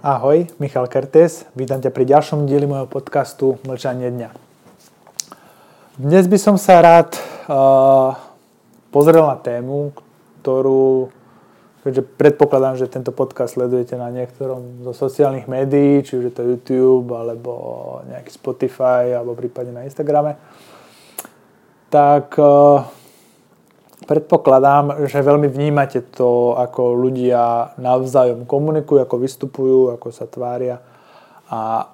Ahoj, Michal Kertes, vítam ťa pri ďalšom dieli môjho podcastu Mlčanie dňa. Dnes by som sa rád uh, pozrel na tému, ktorú, keďže predpokladám, že tento podcast sledujete na niektorom zo sociálnych médií, či už je to YouTube, alebo nejaký Spotify, alebo prípadne na Instagrame, tak uh, predpokladám, že veľmi vnímate to, ako ľudia navzájom komunikujú, ako vystupujú, ako sa tvária a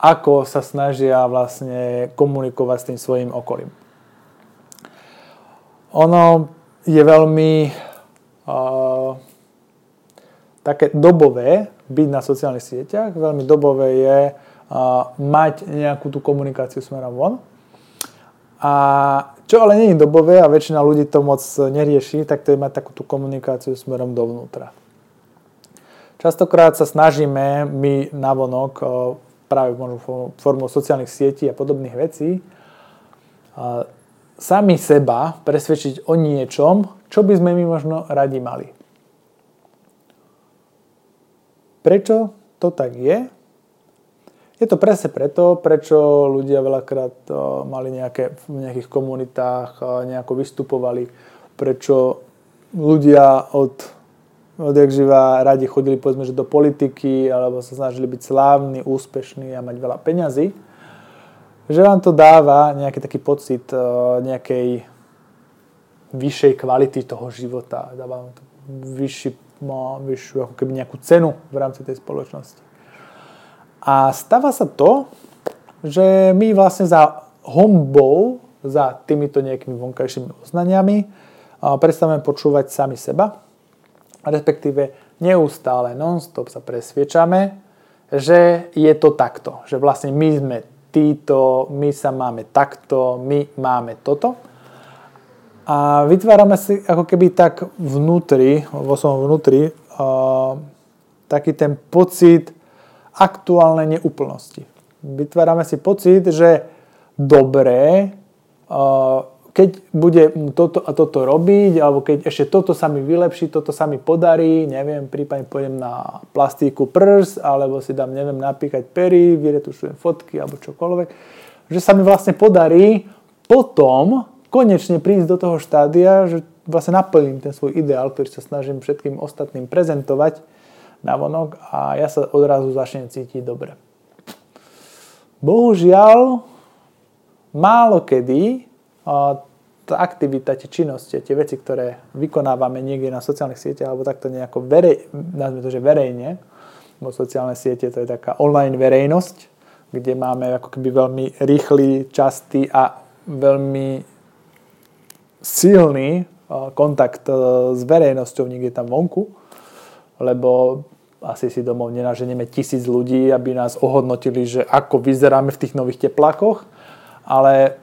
ako sa snažia vlastne komunikovať s tým svojim okolím. Ono je veľmi uh, také dobové byť na sociálnych sieťach, veľmi dobové je uh, mať nejakú tú komunikáciu smerom von. A čo ale je dobové a väčšina ľudí to moc nerieši, tak to je mať takúto komunikáciu smerom dovnútra. Častokrát sa snažíme my navonok práve formou sociálnych sietí a podobných vecí sami seba presvedčiť o niečom, čo by sme my možno radi mali. Prečo to tak je? Je to presne preto, prečo ľudia veľakrát eh, mali nejaké, v nejakých komunitách, eh, nejako vystupovali, prečo ľudia od, odjak živa radi chodili povedzme, že do politiky alebo sa snažili byť slávni, úspešní a mať veľa peňazí, že vám to dáva nejaký taký pocit eh, nejakej vyššej kvality toho života, dáva vám to vyšší, no, vyššiu ako keby nejakú cenu v rámci tej spoločnosti. A stáva sa to, že my vlastne za hombou, za týmito nejakými vonkajšími uznaniami predstavujeme počúvať sami seba, respektíve neustále, non-stop sa presviečame, že je to takto, že vlastne my sme títo, my sa máme takto, my máme toto. A vytvárame si ako keby tak vnútri, vo svojom vnútri, uh, taký ten pocit aktuálnej neúplnosti. Vytvárame si pocit, že dobré, keď bude toto a toto robiť, alebo keď ešte toto sa mi vylepší, toto sa mi podarí, neviem, prípadne pôjdem na plastíku prs, alebo si dám, neviem, napíkať pery, vyretušujem fotky, alebo čokoľvek, že sa mi vlastne podarí potom konečne prísť do toho štádia, že vlastne naplním ten svoj ideál, ktorý sa snažím všetkým ostatným prezentovať, navonok a ja sa odrazu začnem cítiť dobre. Bohužiaľ, málo kedy tá aktivita, tie činnosti, tie veci, ktoré vykonávame niekde na sociálnych sieťach alebo takto nejako verej, to, že verejne, bo sociálne siete to je taká online verejnosť, kde máme ako keby veľmi rýchly, častý a veľmi silný kontakt s verejnosťou niekde tam vonku lebo asi si domov nenaženieme tisíc ľudí, aby nás ohodnotili, že ako vyzeráme v tých nových teplákoch, ale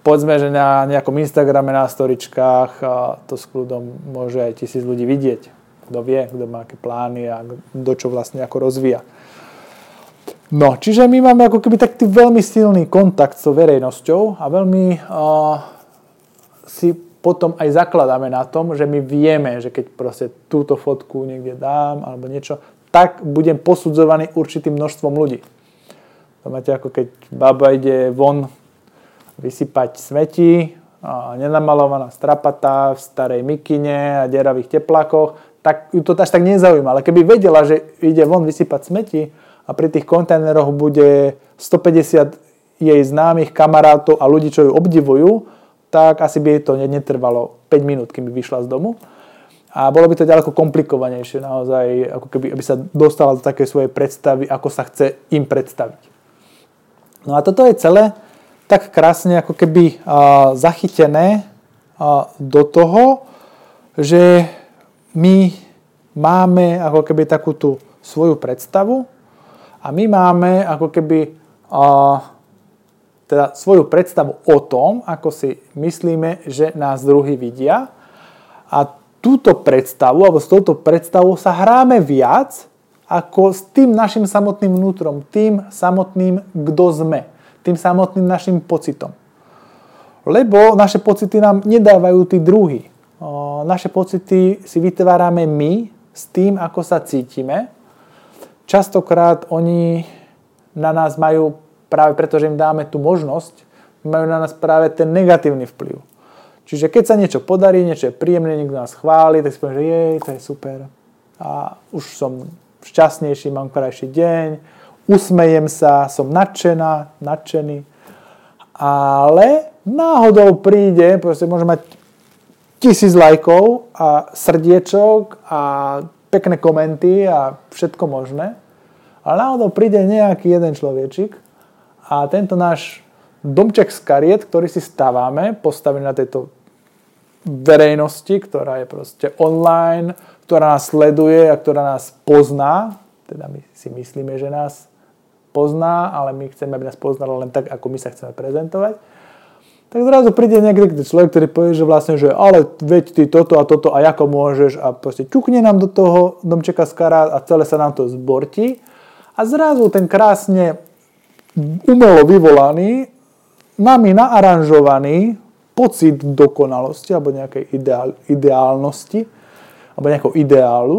povedzme, že na nejakom Instagrame, na storičkách to s kľudom môže aj tisíc ľudí vidieť. Kto vie, kto má aké plány a kto čo vlastne ako rozvíja. No, čiže my máme ako keby taký veľmi silný kontakt s verejnosťou a veľmi uh, si potom aj zakladáme na tom, že my vieme, že keď proste túto fotku niekde dám alebo niečo, tak budem posudzovaný určitým množstvom ľudí. To máte ako keď baba ide von vysypať smeti, a nenamalovaná strapatá v starej mikine a deravých teplákoch, tak ju to až tak nezaujíma. Ale keby vedela, že ide von vysypať smeti a pri tých kontajneroch bude 150 jej známych kamarátov a ľudí, čo ju obdivujú, tak asi by to netrvalo 5 minút, kým by vyšla z domu. A bolo by to ďaleko komplikovanejšie naozaj, ako keby, aby sa dostala do takej svojej predstavy, ako sa chce im predstaviť. No a toto je celé tak krásne ako keby uh, zachytené uh, do toho, že my máme ako keby takú tú svoju predstavu a my máme ako keby uh, teda svoju predstavu o tom, ako si myslíme, že nás druhý vidia. A túto predstavu, alebo s touto predstavou sa hráme viac ako s tým našim samotným vnútrom, tým samotným, kto sme, tým samotným našim pocitom. Lebo naše pocity nám nedávajú tí druhí. Naše pocity si vytvárame my s tým, ako sa cítime. častokrát oni na nás majú, práve preto, že im dáme tú možnosť, majú na nás práve ten negatívny vplyv. Čiže keď sa niečo podarí, niečo je príjemné, niekto nás chváli, tak si poviem, že jej, to je super. A už som šťastnejší, mám krajší deň, usmejem sa, som nadšená, nadšený. Ale náhodou príde, proste môže mať tisíc lajkov a srdiečok a pekné komenty a všetko možné. Ale náhodou príde nejaký jeden človečik a tento náš domček z kariet, ktorý si staváme, postavený na tejto verejnosti, ktorá je proste online, ktorá nás sleduje a ktorá nás pozná, teda my si myslíme, že nás pozná, ale my chceme, aby nás poznalo len tak, ako my sa chceme prezentovať, tak zrazu príde niekto človek, ktorý povie, že vlastne, že ale veď ty toto a toto a ako môžeš a proste čukne nám do toho domčeka z a celé sa nám to zbortí. A zrazu ten krásne umelo vyvolaný, nami naaranžovaný pocit dokonalosti alebo nejakej ideál, ideálnosti alebo nejakého ideálu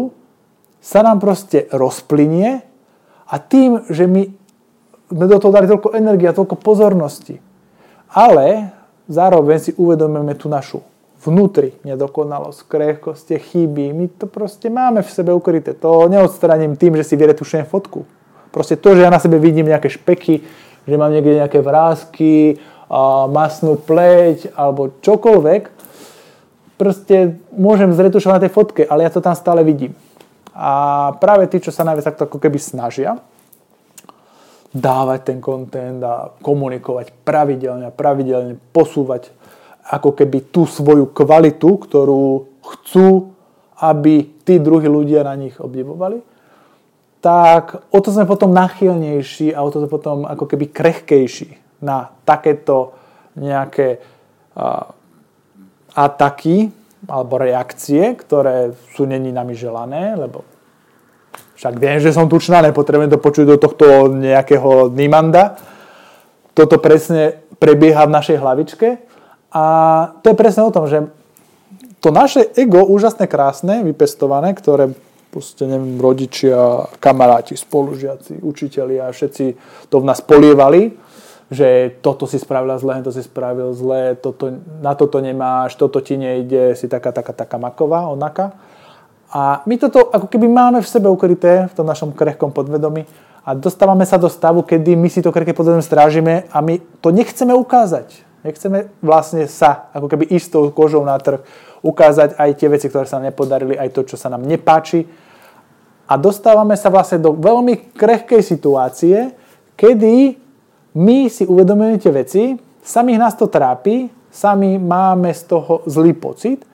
sa nám proste rozplynie a tým, že my sme do toho dali toľko energie a toľko pozornosti, ale zároveň si uvedomíme tú našu vnútri nedokonalosť, krehkosť, chyby. My to proste máme v sebe ukryté. To neodstraním tým, že si vyretušujem fotku. Proste to, že ja na sebe vidím nejaké špeky, že mám niekde nejaké vrázky, masnú pleť alebo čokoľvek, proste môžem zretušovať na tej fotke, ale ja to tam stále vidím. A práve tí, čo sa najviac takto ako keby snažia dávať ten content a komunikovať pravidelne a pravidelne posúvať ako keby tú svoju kvalitu, ktorú chcú, aby tí druhí ľudia na nich obdivovali, tak o to sme potom nachylnejší a o to sme potom ako keby krehkejší na takéto nejaké uh, ataky alebo reakcie, ktoré sú není nami želané, lebo však viem, že som tučná, nepotrebujem to počuť do tohto nejakého Nimanda. Toto presne prebieha v našej hlavičke a to je presne o tom, že to naše ego, úžasné, krásne, vypestované, ktoré proste, neviem, rodičia, kamaráti, spolužiaci, učitelia, všetci to v nás polievali, že toto si spravila zle, to si spravil zle, toto, na toto nemáš, toto ti nejde, si taká, taká, taká maková, onaka. A my toto ako keby máme v sebe ukryté, v tom našom krehkom podvedomí a dostávame sa do stavu, kedy my si to krehké podvedomie strážime a my to nechceme ukázať. Nechceme vlastne sa ako keby istou kožou na trh ukázať aj tie veci, ktoré sa nám nepodarili, aj to, čo sa nám nepáči. A dostávame sa vlastne do veľmi krehkej situácie, kedy my si uvedomujeme tie veci, samých nás to trápi, sami máme z toho zlý pocit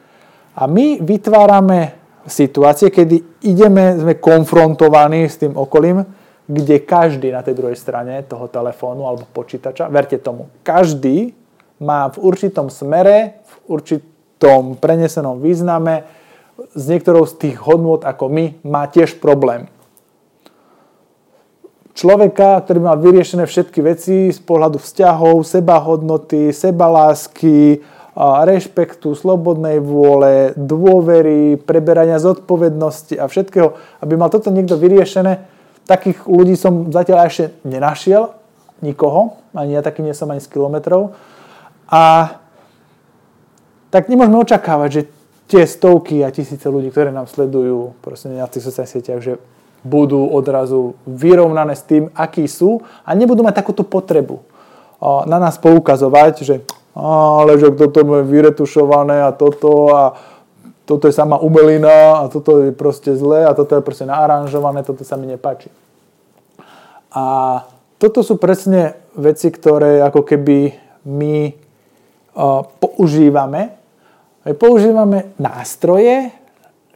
a my vytvárame situácie, kedy ideme, sme konfrontovaní s tým okolím, kde každý na tej druhej strane toho telefónu alebo počítača, verte tomu, každý má v určitom smere, v určitom prenesenom význame s niektorou z tých hodnôt ako my má tiež problém človeka, ktorý má vyriešené všetky veci z pohľadu vzťahov, sebahodnoty, sebalásky, rešpektu, slobodnej vôle, dôvery, preberania zodpovednosti a všetkého, aby mal toto niekto vyriešené. Takých ľudí som zatiaľ ešte nenašiel, nikoho, ani ja taký nie som ani z kilometrov. A tak nemôžeme očakávať, že tie stovky a tisíce ľudí, ktoré nám sledujú proste na tých sociálnych sieťach, že budú odrazu vyrovnané s tým, akí sú a nebudú mať takúto potrebu na nás poukazovať, že ale že toto je vyretušované a toto a toto je sama umelina a toto je proste zlé a toto je proste naaranžované, toto sa mi nepáči. A toto sú presne veci, ktoré ako keby my používame. Používame nástroje,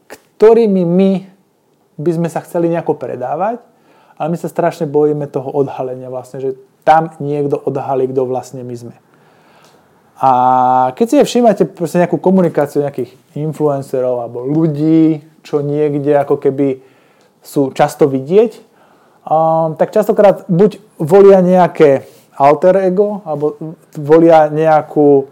ktorými my by sme sa chceli nejako predávať, ale my sa strašne bojíme toho odhalenia vlastne, že tam niekto odhalí, kto vlastne my sme. A keď si všímate nejakú komunikáciu nejakých influencerov alebo ľudí, čo niekde ako keby sú často vidieť, um, tak častokrát buď volia nejaké alter ego, alebo volia nejakú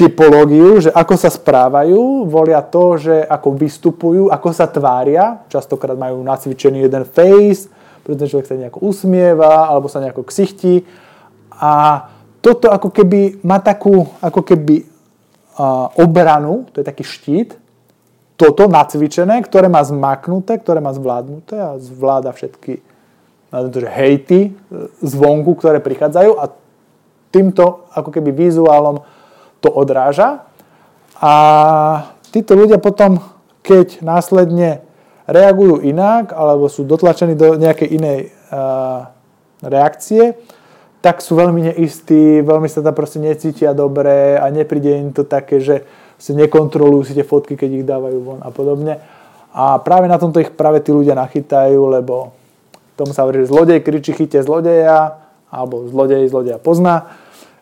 typológiu, že ako sa správajú, volia to, že ako vystupujú, ako sa tvária. Častokrát majú nacvičený jeden face, pretože človek sa nejako usmieva, alebo sa nejako ksichtí. A toto ako keby má takú, ako keby uh, obranu, to je taký štít, toto nacvičené, ktoré má zmaknuté, ktoré má zvládnuté a zvláda všetky to, že hejty e, zvonku, ktoré prichádzajú a týmto ako keby vizuálom to odráža. A títo ľudia potom, keď následne reagujú inak alebo sú dotlačení do nejakej inej uh, reakcie, tak sú veľmi neistí, veľmi sa tam proste necítia dobre a nepríde im to také, že si nekontrolujú si tie fotky, keď ich dávajú von a podobne. A práve na tomto ich práve tí ľudia nachytajú, lebo tomu sa hovorí, že zlodej kričí chyte zlodeja, alebo zlodej zlodeja pozná,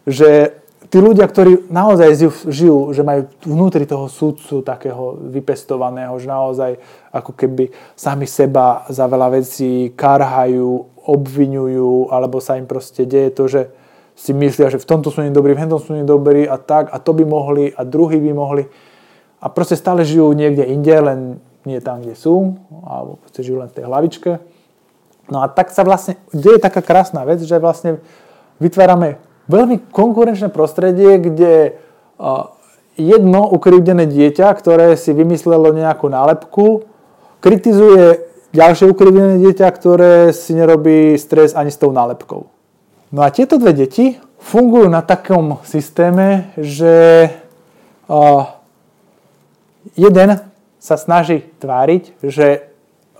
že tí ľudia, ktorí naozaj žijú, že majú vnútri toho súdcu takého vypestovaného, že naozaj ako keby sami seba za veľa vecí karhajú, obvinujú, alebo sa im proste deje to, že si myslia, že v tomto sú dobrí, v tomto sú dobrí a tak, a to by mohli, a druhý by mohli. A proste stále žijú niekde inde, len nie tam, kde sú, alebo proste žijú len v tej hlavičke. No a tak sa vlastne deje taká krásna vec, že vlastne vytvárame veľmi konkurenčné prostredie, kde jedno ukrivdené dieťa, ktoré si vymyslelo nejakú nálepku, kritizuje ďalšie ukrivdené dieťa, ktoré si nerobí stres ani s tou nálepkou. No a tieto dve deti fungujú na takom systéme, že jeden sa snaží tváriť, že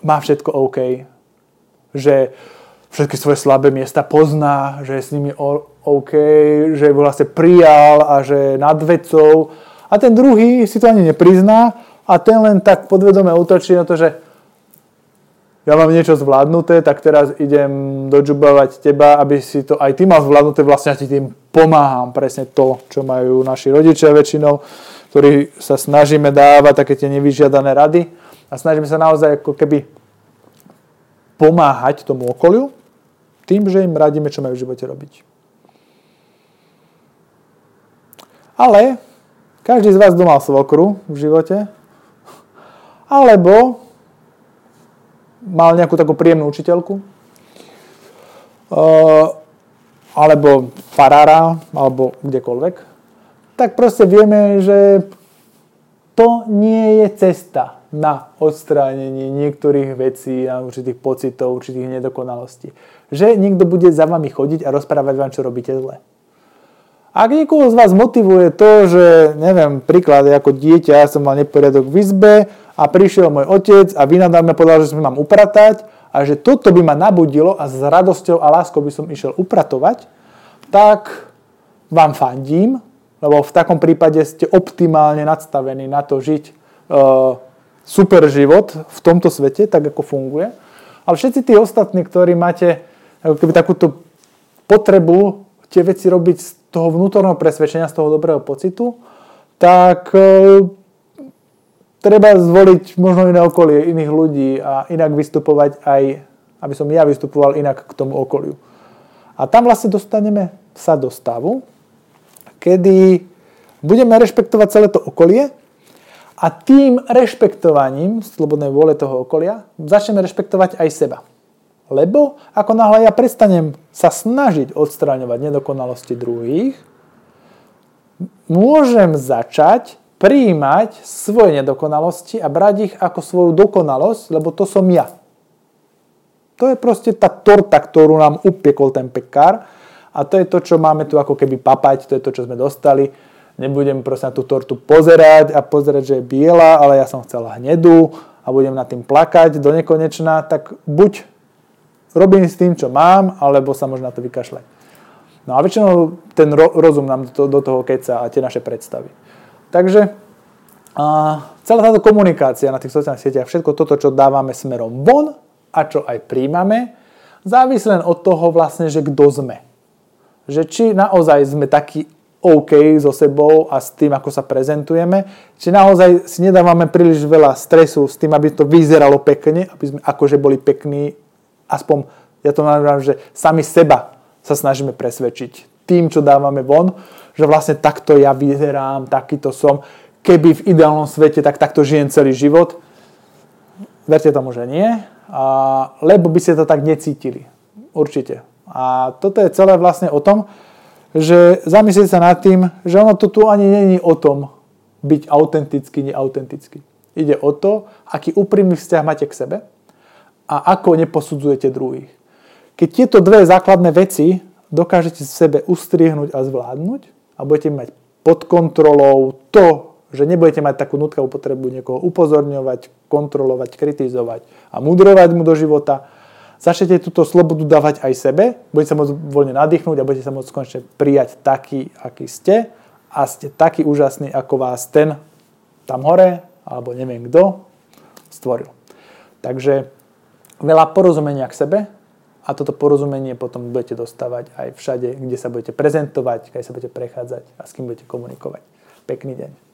má všetko OK, že všetky svoje slabé miesta pozná, že je s nimi OK, že vlastne prijal a že nad vecou. A ten druhý si to ani neprizná a ten len tak podvedome útočí na to, že ja mám niečo zvládnuté, tak teraz idem dožubovať teba, aby si to aj ty mal zvládnuté, vlastne ja ti tým pomáham. Presne to, čo majú naši rodičia väčšinou, ktorí sa snažíme dávať také tie nevyžiadané rady a snažíme sa naozaj ako keby pomáhať tomu okoliu, tým, že im radíme, čo majú v živote robiť. Ale každý z vás domal svokru v živote, alebo mal nejakú takú príjemnú učiteľku, alebo farára, alebo kdekoľvek, tak proste vieme, že to nie je cesta na odstránenie niektorých vecí a určitých pocitov, určitých nedokonalostí. Že niekto bude za vami chodiť a rozprávať vám, čo robíte zle. Ak niekoho z vás motivuje to, že, neviem, príklad, ako dieťa, som mal neporiadok v izbe a prišiel môj otec a vynadal ma povedal, že sme mám upratať a že toto by ma nabudilo a s radosťou a láskou by som išiel upratovať, tak vám fandím, lebo v takom prípade ste optimálne nadstavení na to žiť uh, super život v tomto svete, tak ako funguje. Ale všetci tí ostatní, ktorí máte ako keby takúto potrebu tie veci robiť z toho vnútorného presvedčenia, z toho dobrého pocitu, tak e, treba zvoliť možno iné okolie, iných ľudí a inak vystupovať aj, aby som ja vystupoval inak k tomu okoliu. A tam vlastne dostaneme sa do stavu, kedy budeme rešpektovať celé to okolie a tým rešpektovaním slobodnej vôle toho okolia začneme rešpektovať aj seba. Lebo ako náhle ja prestanem sa snažiť odstráňovať nedokonalosti druhých, môžem začať prijímať svoje nedokonalosti a brať ich ako svoju dokonalosť, lebo to som ja. To je proste tá torta, ktorú nám upiekol ten pekár a to je to, čo máme tu ako keby papať, to je to, čo sme dostali nebudem proste na tú tortu pozerať a pozerať, že je biela, ale ja som chcela hnedú a budem na tým plakať do nekonečna, tak buď robím s tým, čo mám, alebo sa možno na to vykašľať. No a väčšinou ten ro- rozum nám do, do toho keca a tie naše predstavy. Takže a celá táto komunikácia na tých sociálnych sieťach, všetko toto, čo dávame smerom von a čo aj príjmame, závisí len od toho vlastne, že kto sme. Že či naozaj sme takí OK so sebou a s tým, ako sa prezentujeme. Čiže naozaj si nedávame príliš veľa stresu s tým, aby to vyzeralo pekne, aby sme akože boli pekní, aspoň, ja to nazývam, že sami seba sa snažíme presvedčiť tým, čo dávame von, že vlastne takto ja vyzerám, takýto som. Keby v ideálnom svete, tak takto žijem celý život. Verte tomu, že nie. A, lebo by ste to tak necítili. Určite. A toto je celé vlastne o tom, že zamyslieť sa nad tým, že ono to tu ani není o tom byť autentický, neautentický. Ide o to, aký úprimný vzťah máte k sebe a ako neposudzujete druhých. Keď tieto dve základné veci dokážete v sebe ustriehnúť a zvládnuť a budete mať pod kontrolou to, že nebudete mať takú nutkavú potrebu niekoho upozorňovať, kontrolovať, kritizovať a mudrovať mu do života, začnete túto slobodu dávať aj sebe, budete sa môcť voľne nadýchnúť a budete sa môcť konečne prijať taký, aký ste a ste taký úžasný, ako vás ten tam hore, alebo neviem kto, stvoril. Takže veľa porozumenia k sebe a toto porozumenie potom budete dostávať aj všade, kde sa budete prezentovať, kde sa budete prechádzať a s kým budete komunikovať. Pekný deň.